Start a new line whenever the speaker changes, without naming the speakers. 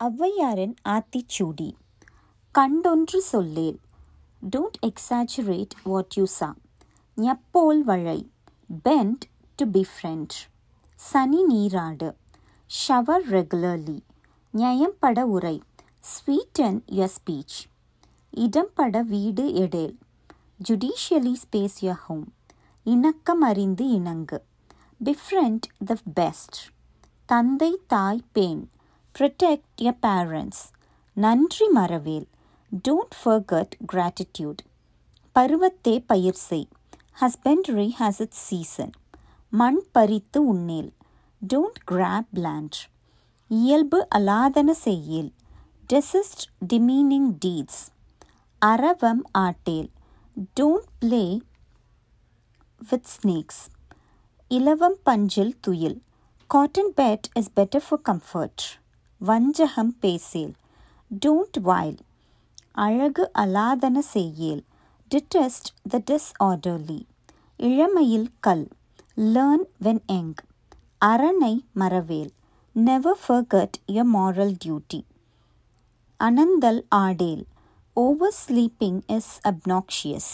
ஔவையாரின் ஆத்திச்சூடி. கண்டொன்று சொல்லேல் don't exaggerate what you saw ஞப்போல் வழை bend to B friend சனி நீராடு ஷவர் ரெகுலர்லி நியாயம்பட உரை ஸ்வீட்டன் யுவர் ஸ்பீச் இடம்பட வீடு எடேல் ஜுடிஷியலி ஸ்பேஸ் யுவர் ஹோம் இணக்கம் அறிந்து இணங்கு பிஃப்ரெண்ட் த பெஸ்ட் தந்தை தாய் பேன். protect your parents நன்றி மறவேல் டோன்ட் ஃபர்கட் gratitude பருவத்தே பயிர் செய் ஹஸ்பண்டரி ஹாஸ் இட் சீசன் மண் பறித்து உண்ணேல் டோன்ட் கிராப் லேண்ட் இயல்பு அலாதன செய்யேல் டெசிஸ்ட் டிமீனிங் டீட்ஸ் அரவம் ஆட்டேல் டோன்ட் பிளே வித் ஸ்னேக்ஸ் இலவம் பஞ்சில் துயில் cotton bed is better for comfort வஞ்சகம் பேசேல். டோன்ட் வைல் அழகு அலாதன செய்யேல். டிட்டெஸ்ட் த டிஸ்ஆர்டர்லி இளமையில் கல். லேர்ன் வென் எங் அரணை மறவேல். Never forget your moral duty அனந்தல் ஆடேல். Oversleeping is obnoxious